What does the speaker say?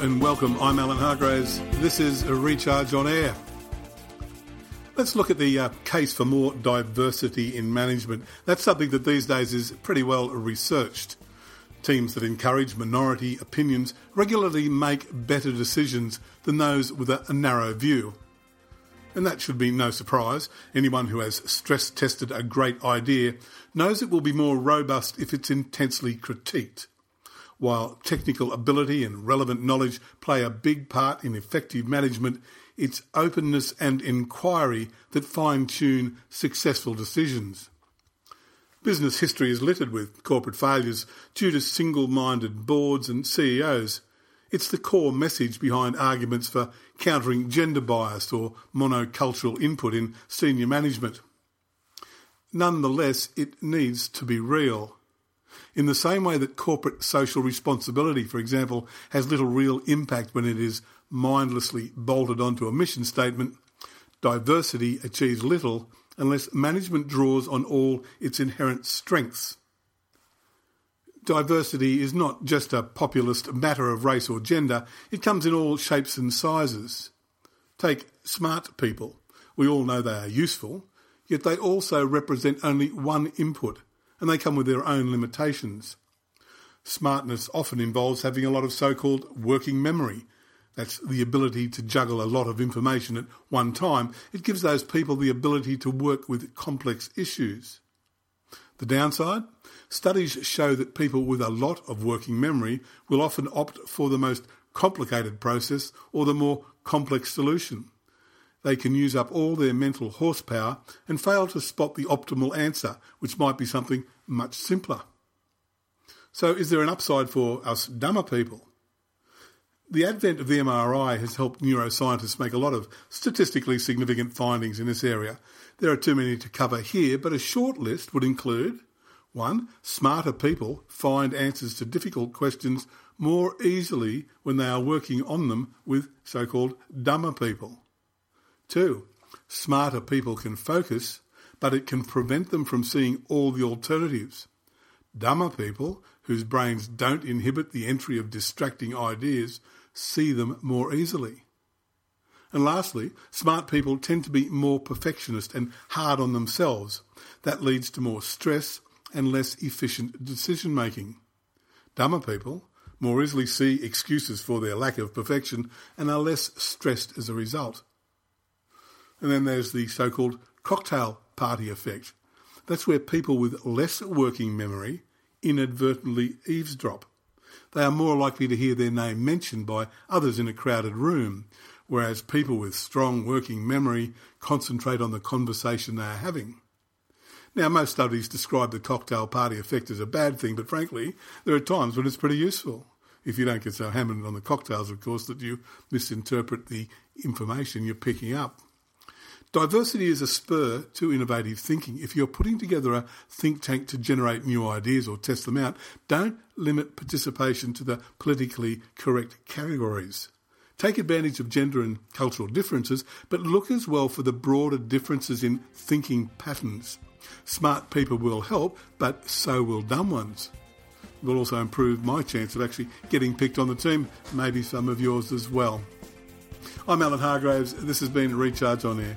And welcome. I'm Alan Hargraves. This is a Recharge on Air. Let's look at the uh, case for more diversity in management. That's something that these days is pretty well researched. Teams that encourage minority opinions regularly make better decisions than those with a, a narrow view. And that should be no surprise. Anyone who has stress tested a great idea knows it will be more robust if it's intensely critiqued. While technical ability and relevant knowledge play a big part in effective management, it's openness and inquiry that fine tune successful decisions. Business history is littered with corporate failures due to single minded boards and CEOs. It's the core message behind arguments for countering gender bias or monocultural input in senior management. Nonetheless, it needs to be real. In the same way that corporate social responsibility, for example, has little real impact when it is mindlessly bolted onto a mission statement, diversity achieves little unless management draws on all its inherent strengths. Diversity is not just a populist matter of race or gender, it comes in all shapes and sizes. Take smart people. We all know they are useful, yet they also represent only one input and they come with their own limitations. Smartness often involves having a lot of so called working memory. That's the ability to juggle a lot of information at one time. It gives those people the ability to work with complex issues. The downside? Studies show that people with a lot of working memory will often opt for the most complicated process or the more complex solution. They can use up all their mental horsepower and fail to spot the optimal answer, which might be something much simpler. So, is there an upside for us dumber people? The advent of the MRI has helped neuroscientists make a lot of statistically significant findings in this area. There are too many to cover here, but a short list would include 1. Smarter people find answers to difficult questions more easily when they are working on them with so called dumber people. Two, smarter people can focus, but it can prevent them from seeing all the alternatives. Dumber people, whose brains don't inhibit the entry of distracting ideas, see them more easily. And lastly, smart people tend to be more perfectionist and hard on themselves. That leads to more stress and less efficient decision making. Dumber people more easily see excuses for their lack of perfection and are less stressed as a result. And then there's the so called cocktail party effect. That's where people with less working memory inadvertently eavesdrop. They are more likely to hear their name mentioned by others in a crowded room, whereas people with strong working memory concentrate on the conversation they are having. Now, most studies describe the cocktail party effect as a bad thing, but frankly, there are times when it's pretty useful. If you don't get so hammered on the cocktails, of course, that you misinterpret the information you're picking up. Diversity is a spur to innovative thinking. If you're putting together a think tank to generate new ideas or test them out, don't limit participation to the politically correct categories. Take advantage of gender and cultural differences, but look as well for the broader differences in thinking patterns. Smart people will help, but so will dumb ones. It will also improve my chance of actually getting picked on the team, maybe some of yours as well. I'm Alan Hargraves. This has been Recharge on Air.